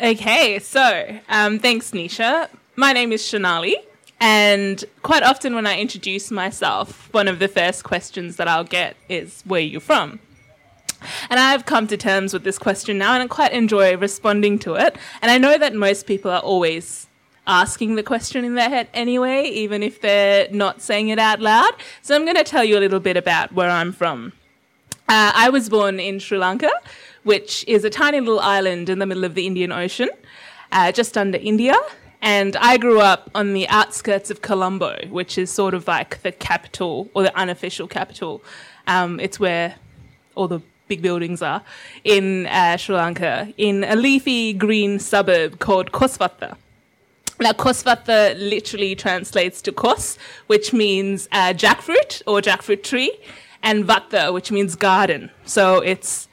Okay, so um, thanks, Nisha. My name is Shanali, and quite often when I introduce myself, one of the first questions that I'll get is, Where are you from? And I've come to terms with this question now, and I quite enjoy responding to it. And I know that most people are always asking the question in their head anyway, even if they're not saying it out loud. So I'm going to tell you a little bit about where I'm from. Uh, I was born in Sri Lanka, which is a tiny little island in the middle of the Indian Ocean, uh, just under India. And I grew up on the outskirts of Colombo, which is sort of like the capital or the unofficial capital. Um, it's where all the big buildings are in uh, Sri Lanka, in a leafy green suburb called Kosvatha. Now, Kosvatha literally translates to kos, which means uh, jackfruit or jackfruit tree, and vatta, which means garden. So it's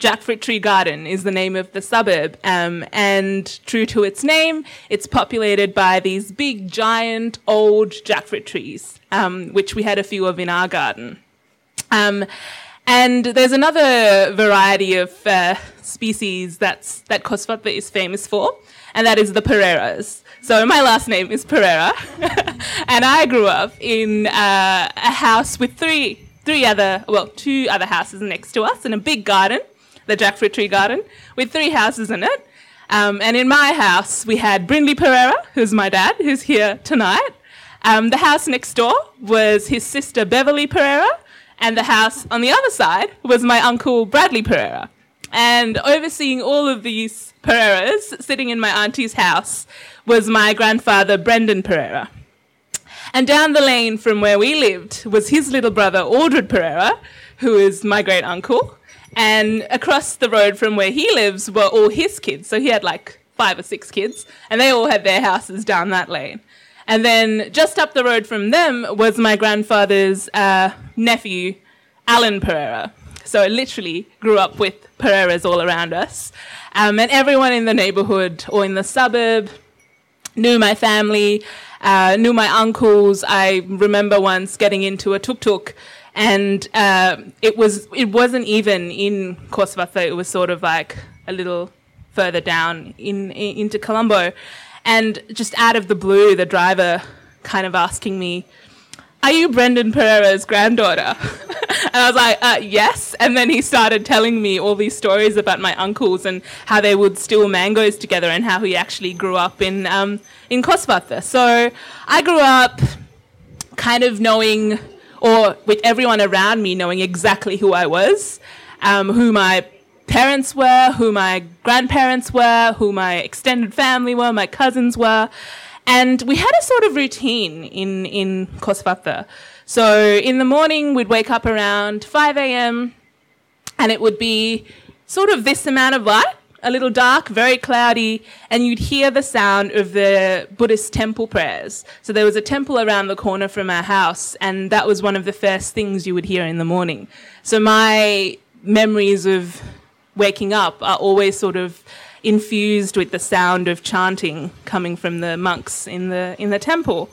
Jackfruit Tree Garden is the name of the suburb. Um, and true to its name, it's populated by these big, giant, old jackfruit trees, um, which we had a few of in our garden. Um, and there's another variety of uh, species that's, that Kosvatha is famous for, and that is the Pereiras. So my last name is Pereira, and I grew up in uh, a house with three, three other, well, two other houses next to us, in a big garden, the jackfruit tree garden, with three houses in it. Um, and in my house, we had Brindley Pereira, who's my dad, who's here tonight. Um, the house next door was his sister Beverly Pereira, and the house on the other side was my uncle Bradley Pereira. And overseeing all of these Pereiras sitting in my auntie's house was my grandfather Brendan Pereira. And down the lane from where we lived was his little brother Aldred Pereira, who is my great uncle. And across the road from where he lives were all his kids. So he had like five or six kids, and they all had their houses down that lane. And then just up the road from them was my grandfather's uh, nephew, Alan Pereira. So I literally grew up with Pereiras all around us. Um, and everyone in the neighborhood or in the suburb knew my family, uh, knew my uncles. I remember once getting into a tuk-tuk and uh, it was it wasn't even in Kosvatha. It was sort of like a little further down in, in into Colombo, and just out of the blue, the driver kind of asking me, "Are you Brendan Pereira's granddaughter?" and I was like, uh, "Yes." And then he started telling me all these stories about my uncles and how they would steal mangoes together, and how he actually grew up in um, in Kosvatha. So I grew up kind of knowing or with everyone around me knowing exactly who I was, um, who my parents were, who my grandparents were, who my extended family were, my cousins were. And we had a sort of routine in, in Kosvatha. So in the morning, we'd wake up around 5 a.m. and it would be sort of this amount of light a little dark, very cloudy, and you'd hear the sound of the Buddhist temple prayers. So there was a temple around the corner from our house, and that was one of the first things you would hear in the morning. So my memories of waking up are always sort of infused with the sound of chanting coming from the monks in the in the temple.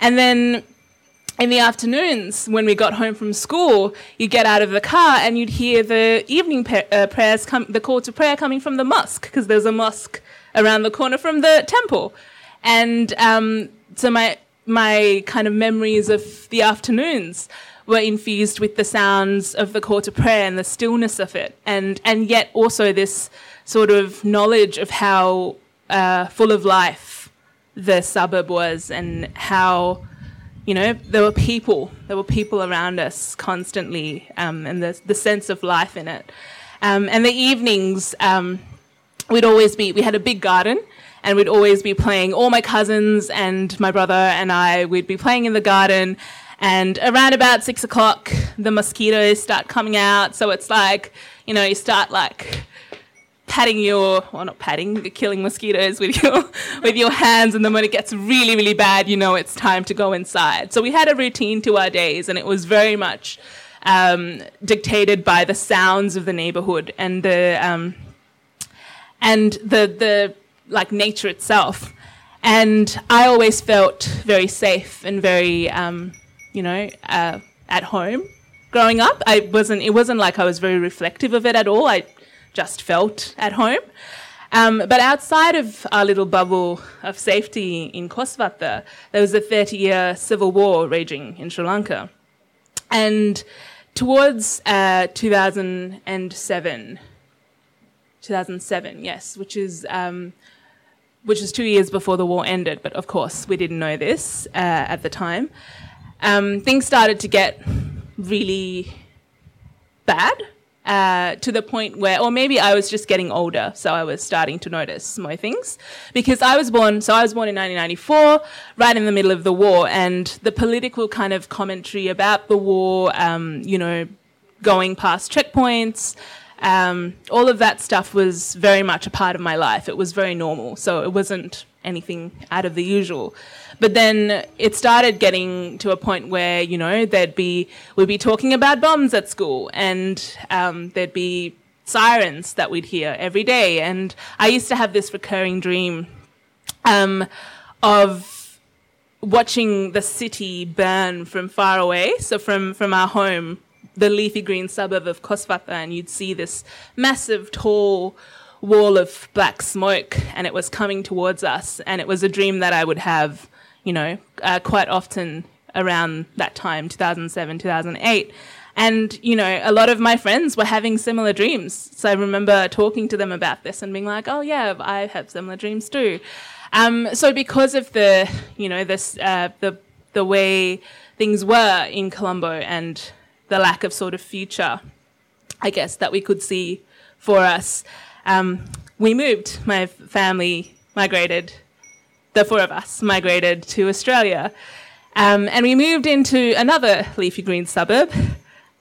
And then in the afternoons, when we got home from school, you'd get out of the car and you'd hear the evening uh, prayers, come, the call to prayer coming from the mosque, because there's a mosque around the corner from the temple. And um, so my, my kind of memories of the afternoons were infused with the sounds of the call to prayer and the stillness of it, and, and yet also this sort of knowledge of how uh, full of life the suburb was and how you know, there were people, there were people around us constantly, um, and the, the sense of life in it. Um, and the evenings, um, we'd always be, we had a big garden, and we'd always be playing, all my cousins and my brother and I, we'd be playing in the garden. And around about six o'clock, the mosquitoes start coming out. So it's like, you know, you start like patting your well not patting killing mosquitoes with your with your hands and then when it gets really really bad you know it's time to go inside. So we had a routine to our days and it was very much um, dictated by the sounds of the neighborhood and the um, and the the like nature itself. And I always felt very safe and very um, you know uh, at home. Growing up I wasn't it wasn't like I was very reflective of it at all. I just felt at home. Um, but outside of our little bubble of safety in Kosvatha, there was a 30 year civil war raging in Sri Lanka. And towards uh, 2007, 2007, yes, which is um, which is two years before the war ended. But of course, we didn't know this uh, at the time. Um, things started to get really bad uh, to the point where, or maybe I was just getting older, so I was starting to notice more things. Because I was born, so I was born in 1994, right in the middle of the war, and the political kind of commentary about the war, um, you know, going past checkpoints, um, all of that stuff was very much a part of my life. It was very normal, so it wasn't anything out of the usual. But then it started getting to a point where you know there'd be we'd be talking about bombs at school, and um, there'd be sirens that we'd hear every day. And I used to have this recurring dream um, of watching the city burn from far away, so from from our home the leafy green suburb of Kosvatha, and you'd see this massive, tall wall of black smoke, and it was coming towards us. And it was a dream that I would have, you know, uh, quite often around that time, 2007, 2008. And, you know, a lot of my friends were having similar dreams. So I remember talking to them about this and being like, oh, yeah, I have similar dreams too. Um, so because of the, you know, this, uh, the, the way things were in Colombo and the lack of sort of future, I guess, that we could see for us. Um, we moved, my family migrated, the four of us migrated to Australia. Um, and we moved into another leafy green suburb,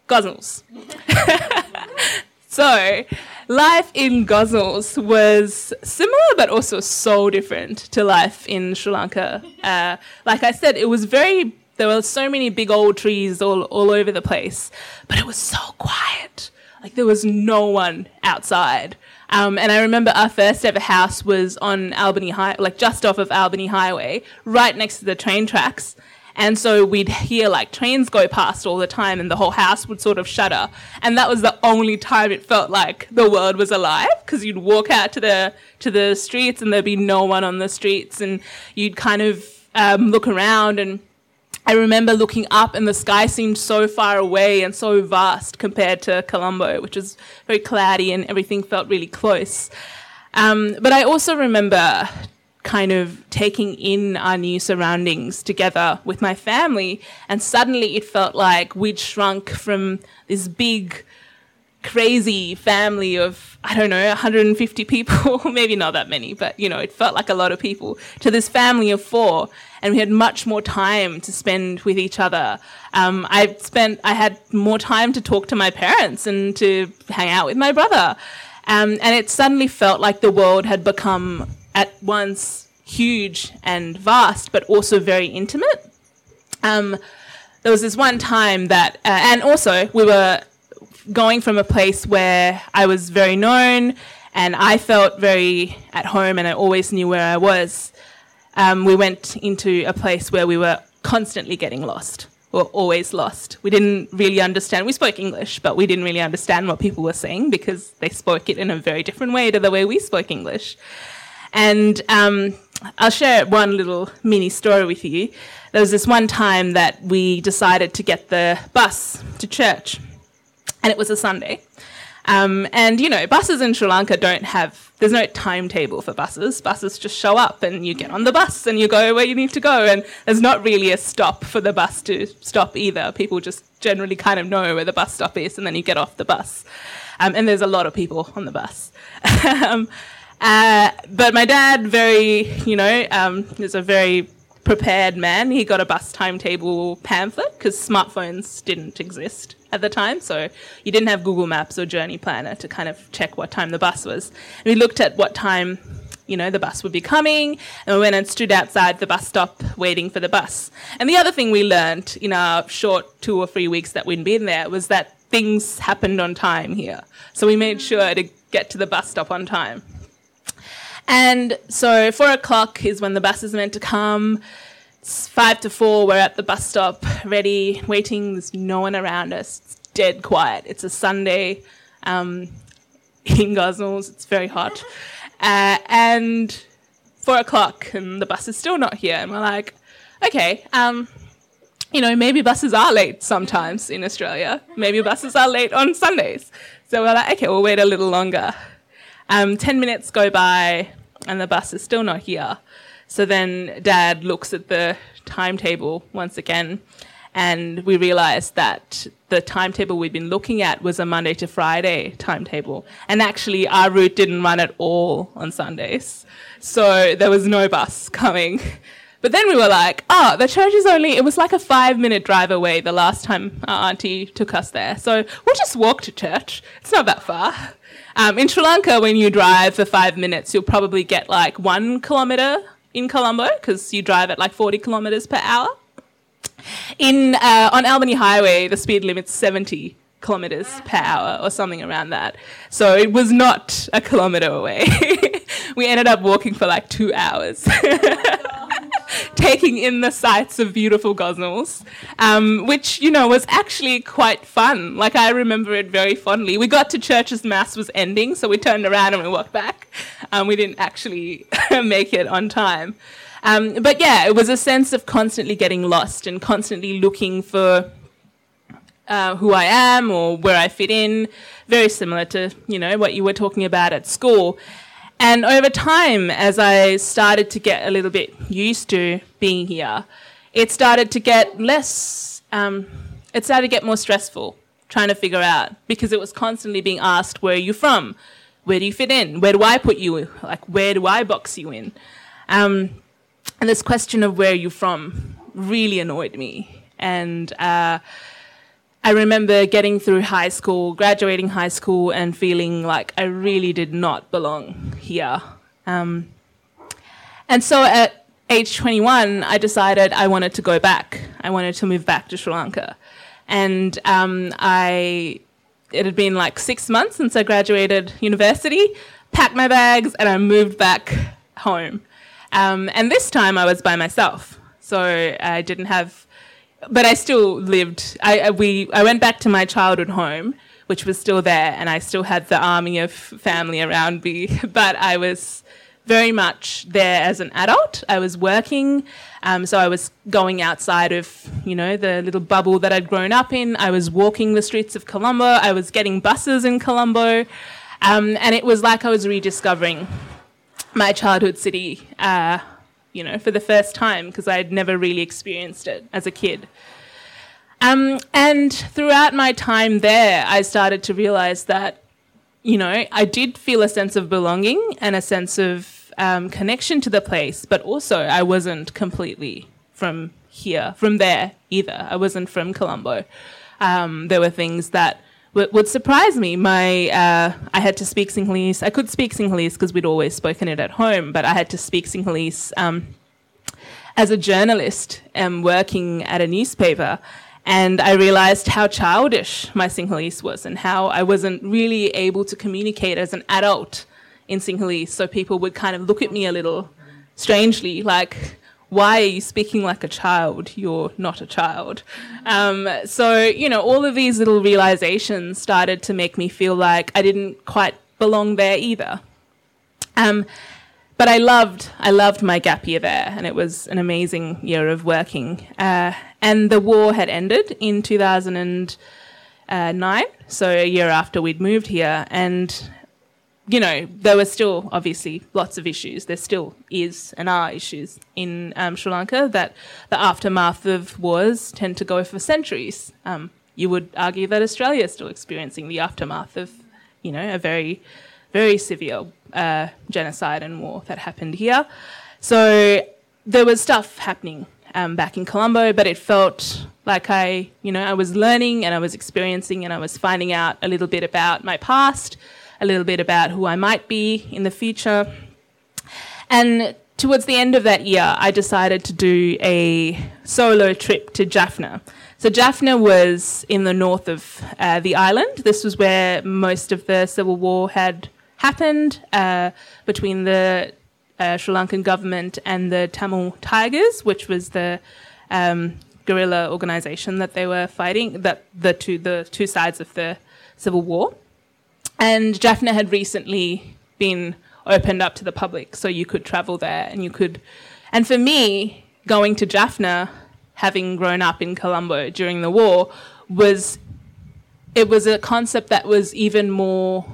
Gosnells. so, life in Gosnells was similar but also so different to life in Sri Lanka. Uh, like I said, it was very there were so many big old trees all, all over the place, but it was so quiet. Like there was no one outside. Um, and I remember our first ever house was on Albany High, like just off of Albany Highway, right next to the train tracks. And so we'd hear like trains go past all the time and the whole house would sort of shudder. And that was the only time it felt like the world was alive because you'd walk out to the, to the streets and there'd be no one on the streets and you'd kind of um, look around and I remember looking up and the sky seemed so far away and so vast compared to Colombo, which was very cloudy and everything felt really close. Um, but I also remember kind of taking in our new surroundings together with my family, and suddenly it felt like we'd shrunk from this big, crazy family of I don't know 150 people, maybe not that many, but you know it felt like a lot of people to this family of four, and we had much more time to spend with each other. Um, I spent I had more time to talk to my parents and to hang out with my brother, um, and it suddenly felt like the world had become at once huge and vast, but also very intimate. Um, there was this one time that, uh, and also we were going from a place where I was very known and I felt very at home and I always knew where I was, um, we went into a place where we were constantly getting lost. We were always lost. We didn't really understand. We spoke English, but we didn't really understand what people were saying because they spoke it in a very different way to the way we spoke English. And um, I'll share one little mini story with you. There was this one time that we decided to get the bus to church and it was a Sunday. Um, and you know, buses in Sri Lanka don't have. There's no timetable for buses. Buses just show up, and you get on the bus, and you go where you need to go. And there's not really a stop for the bus to stop either. People just generally kind of know where the bus stop is, and then you get off the bus. Um, and there's a lot of people on the bus. um, uh, but my dad, very, you know, um, is a very prepared man. He got a bus timetable pamphlet because smartphones didn't exist at the time. So you didn't have Google Maps or Journey Planner to kind of check what time the bus was. And we looked at what time, you know, the bus would be coming, and we went and stood outside the bus stop waiting for the bus. And the other thing we learned in our short two or three weeks that we'd been there was that things happened on time here. So we made sure to get to the bus stop on time. And so four o'clock is when the bus is meant to come. It's five to four. We're at the bus stop, ready, waiting. There's no one around us. It's dead quiet. It's a Sunday um, in Gosnells. It's very hot. Uh, and four o'clock, and the bus is still not here. And we're like, okay, um, you know, maybe buses are late sometimes in Australia. Maybe buses are late on Sundays. So we're like, okay, we'll wait a little longer. Um, 10 minutes go by, and the bus is still not here. So then dad looks at the timetable once again, and we realize that the timetable we'd been looking at was a Monday to Friday timetable. And actually, our route didn't run at all on Sundays. So there was no bus coming. But then we were like, oh, the church is only, it was like a five minute drive away the last time our auntie took us there. So we'll just walk to church. It's not that far. Um, in Sri Lanka, when you drive for five minutes, you'll probably get like one kilometre in Colombo because you drive at like 40 kilometres per hour. In uh, on Albany Highway, the speed limit's 70 kilometers per hour or something around that. So it was not a kilometer away. we ended up walking for like two hours. taking in the sights of beautiful Gosnells, um, which, you know, was actually quite fun. Like, I remember it very fondly. We got to church as Mass was ending, so we turned around and we walked back. Um, we didn't actually make it on time. Um, but yeah, it was a sense of constantly getting lost and constantly looking for uh, who I am or where I fit in, very similar to, you know, what you were talking about at school. And over time, as I started to get a little bit used to being here, it started to get less, um, it started to get more stressful trying to figure out because it was constantly being asked, where are you from? Where do you fit in? Where do I put you? Like, where do I box you in? Um, and this question of where are you from really annoyed me. And uh, I remember getting through high school, graduating high school, and feeling like I really did not belong here. Um, and so at age 21, I decided I wanted to go back. I wanted to move back to Sri Lanka. And um, I, it had been like six months since I graduated university, packed my bags, and I moved back home. Um, and this time I was by myself. So I didn't have but I still lived. I, we I went back to my childhood home, which was still there, and I still had the army of family around me. But I was very much there as an adult. I was working, um, so I was going outside of you know the little bubble that I'd grown up in. I was walking the streets of Colombo. I was getting buses in Colombo, um, and it was like I was rediscovering my childhood city. Uh, you know, for the first time because I had never really experienced it as a kid. Um, and throughout my time there, I started to realize that, you know, I did feel a sense of belonging and a sense of um, connection to the place, but also I wasn't completely from here, from there either. I wasn't from Colombo. Um, there were things that w- would surprise me. My uh, I had to speak Sinhalese. I could speak Sinhalese because we'd always spoken it at home, but I had to speak Sinhalese um, as a journalist and working at a newspaper. And I realized how childish my Sinhalese was and how I wasn't really able to communicate as an adult in Sinhalese. So people would kind of look at me a little strangely, like, why are you speaking like a child? You're not a child. Um, so, you know, all of these little realizations started to make me feel like I didn't quite belong there either. Um, but I loved, I loved my gap year there, and it was an amazing year of working. Uh, and the war had ended in 2009, so a year after we'd moved here, and you know, there were still obviously lots of issues. There still is and are issues in um, Sri Lanka that the aftermath of wars tend to go for centuries. Um, you would argue that Australia is still experiencing the aftermath of, you know, a very, very severe uh, genocide and war that happened here. So there was stuff happening um, back in Colombo, but it felt like I, you know, I was learning and I was experiencing and I was finding out a little bit about my past a little bit about who I might be in the future. And towards the end of that year, I decided to do a solo trip to Jaffna. So Jaffna was in the north of uh, the island. This was where most of the civil war had happened uh, between the uh, Sri Lankan government and the Tamil Tigers, which was the um, guerrilla organization that they were fighting, that the two the two sides of the civil war. And Jaffna had recently been opened up to the public, so you could travel there and you could. And for me, going to Jaffna, having grown up in Colombo during the war, was it was a concept that was even more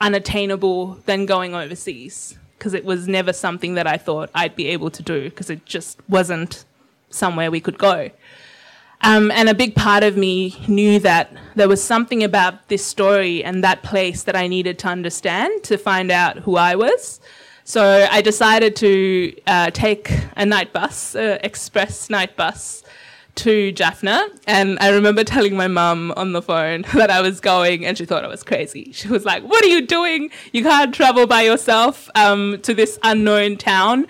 unattainable than going overseas because it was never something that I thought I'd be able to do because it just wasn't somewhere we could go. Um, and a big part of me knew that there was something about this story and that place that I needed to understand to find out who I was. So I decided to uh, take a night bus, uh, express night bus, to Jaffna, and I remember telling my mum on the phone that I was going, and she thought I was crazy. She was like, "What are you doing? You can't travel by yourself um, to this unknown town."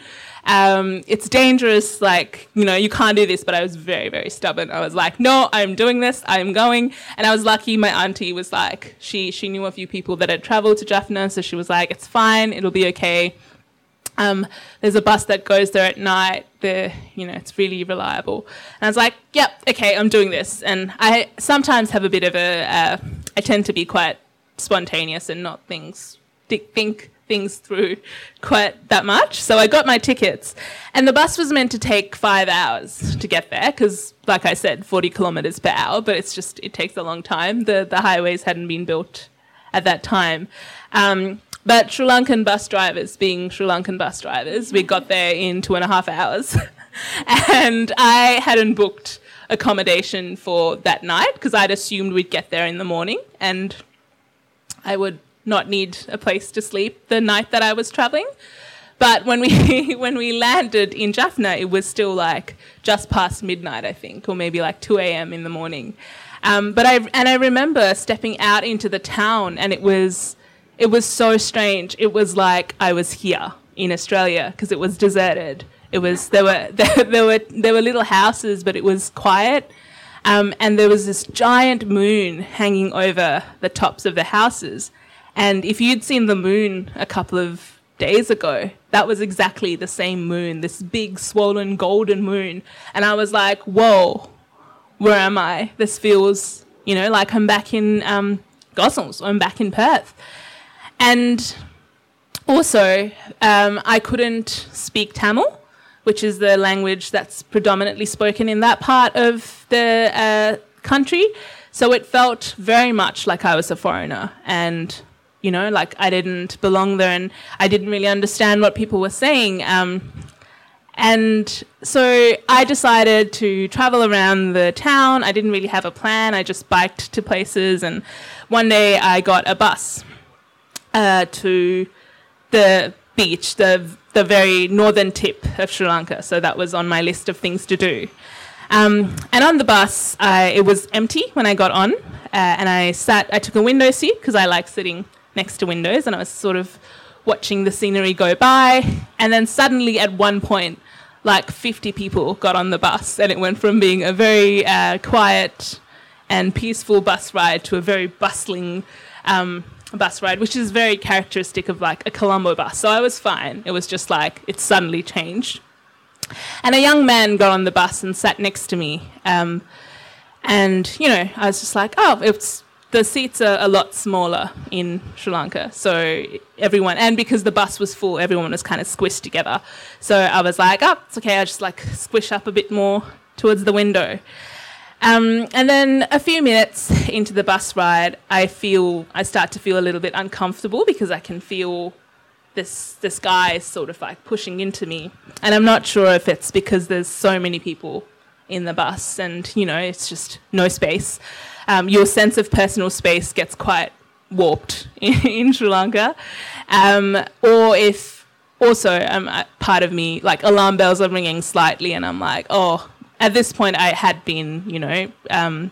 Um, it's dangerous, like, you know, you can't do this. But I was very, very stubborn. I was like, no, I'm doing this, I'm going. And I was lucky my auntie was like, she, she knew a few people that had traveled to Jaffna, so she was like, it's fine, it'll be okay. Um, there's a bus that goes there at night. There, you know, it's really reliable. And I was like, yep, okay, I'm doing this. And I sometimes have a bit of a, uh, I tend to be quite spontaneous and not things think things through quite that much. So I got my tickets, and the bus was meant to take five hours to get there because, like I said, 40 kilometers per hour. But it's just it takes a long time. The the highways hadn't been built at that time. Um, but Sri Lankan bus drivers, being Sri Lankan bus drivers, we got there in two and a half hours. and I hadn't booked accommodation for that night because I'd assumed we'd get there in the morning and I would not need a place to sleep the night that I was traveling. But when we when we landed in Jaffna, it was still like just past midnight, I think, or maybe like 2 a.m. in the morning. Um, but I and I remember stepping out into the town, and it was it was so strange. It was like I was here in Australia because it was deserted. It was there were there, there, were there were little houses, but it was quiet. Um, and there was this giant moon hanging over the tops of the houses. And if you'd seen the moon a couple of days ago, that was exactly the same moon, this big swollen golden moon. And I was like, whoa, where am I? This feels, you know, like I'm back in um, Gosnells, I'm back in Perth. And also, um, I couldn't speak Tamil, which is the language that's predominantly spoken in that part of the uh, country. So it felt very much like I was a foreigner and, you know, like I didn't belong there and I didn't really understand what people were saying. Um, and so I decided to travel around the town. I didn't really have a plan. I just biked to places. And one day I got a bus uh, to the beach, the the very northern tip of Sri Lanka. So that was on my list of things to do. Um, and on the bus, uh, it was empty when I got on, uh, and I sat. I took a window seat because I like sitting next to windows, and I was sort of watching the scenery go by. And then suddenly, at one point, like 50 people got on the bus, and it went from being a very uh, quiet and peaceful bus ride to a very bustling. Um, bus ride, which is very characteristic of like a Colombo bus. So I was fine. It was just like it suddenly changed. And a young man got on the bus and sat next to me. Um, and, you know, I was just like, oh, it's the seats are a lot smaller in Sri Lanka. So everyone, and because the bus was full, everyone was kind of squished together. So I was like, oh, it's okay. I just like squish up a bit more towards the window. Um, and then a few minutes into the bus ride, I feel I start to feel a little bit uncomfortable because I can feel this this guy sort of like pushing into me, and I'm not sure if it's because there's so many people in the bus, and you know it's just no space. Um, your sense of personal space gets quite warped in, Sri Lanka, um, or if also um, part of me like alarm bells are ringing slightly, and I'm like, oh at this point, I had been, you know, um,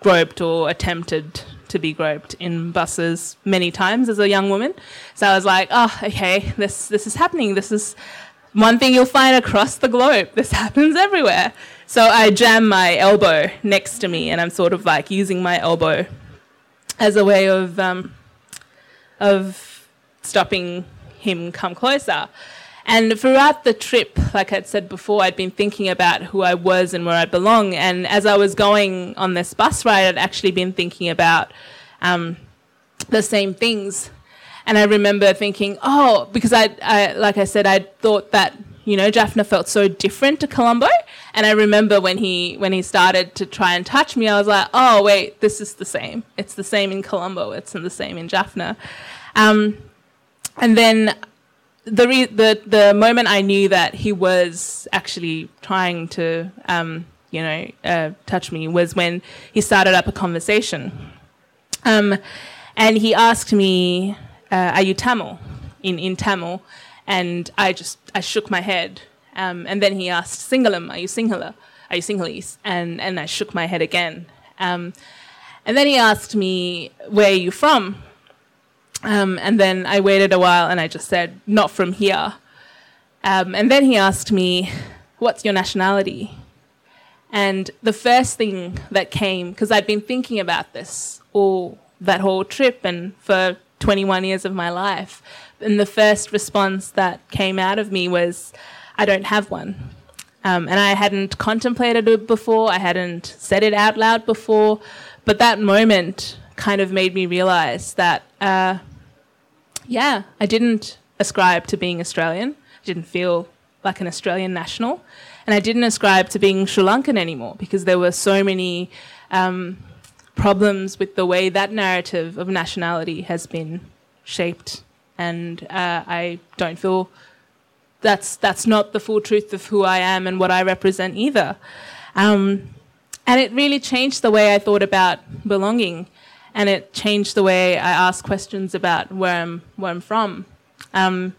groped or attempted to be groped in buses many times as a young woman. So I was like, oh, okay, this this is happening. This is one thing you'll find across the globe. This happens everywhere. So I jam my elbow next to me, and I'm sort of like using my elbow as a way of um, of stopping him come closer. And throughout the trip, like I'd said before, I'd been thinking about who I was and where I belong. And as I was going on this bus ride, I'd actually been thinking about um, the same things. And I remember thinking, oh, because I, I like I said, I thought that you know Jaffna felt so different to Colombo, and I remember when he when he started to try and touch me, I was like, oh wait, this is the same. It's the same in Colombo. It's the same in Jaffna. Um, and then the, re- the the moment I knew that he was actually trying to um, you know uh, touch me was when he started up a conversation, um, and he asked me, uh, "Are you Tamil?" in in Tamil, and I just I shook my head, um, and then he asked, "Singalam? Are you Sinhala? Are you Sinhalese?" and and I shook my head again, um, and then he asked me, "Where are you from?" Um, and then I waited a while and I just said, not from here. Um, and then he asked me, what's your nationality? And the first thing that came, because I'd been thinking about this all that whole trip and for 21 years of my life, and the first response that came out of me was, I don't have one. Um, and I hadn't contemplated it before, I hadn't said it out loud before, but that moment kind of made me realize that, uh, yeah, I didn't ascribe to being Australian. I didn't feel like an Australian national. And I didn't ascribe to being Sri Lankan anymore because there were so many um, problems with the way that narrative of nationality has been shaped. And uh, I don't feel that's, that's not the full truth of who I am and what I represent either. Um, and it really changed the way I thought about belonging and it changed the way I ask questions about where I'm, where I'm from. Um,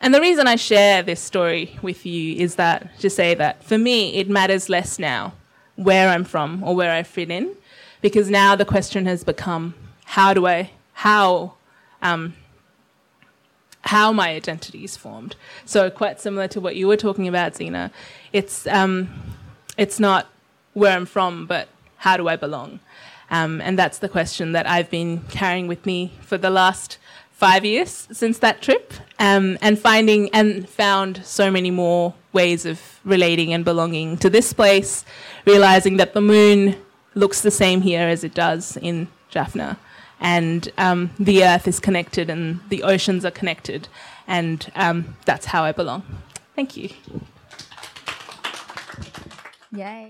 and the reason I share this story with you is that to say that for me, it matters less now where I'm from or where I fit in, because now the question has become how do I, how, um, how my identity is formed. So quite similar to what you were talking about, Zena. It's um, it's not where I'm from, but how do I belong? Um, and that's the question that I've been carrying with me for the last five years since that trip, um, and finding and found so many more ways of relating and belonging to this place, realizing that the moon looks the same here as it does in Jaffna, and um, the earth is connected and the oceans are connected, and um, that's how I belong. Thank you. Yay.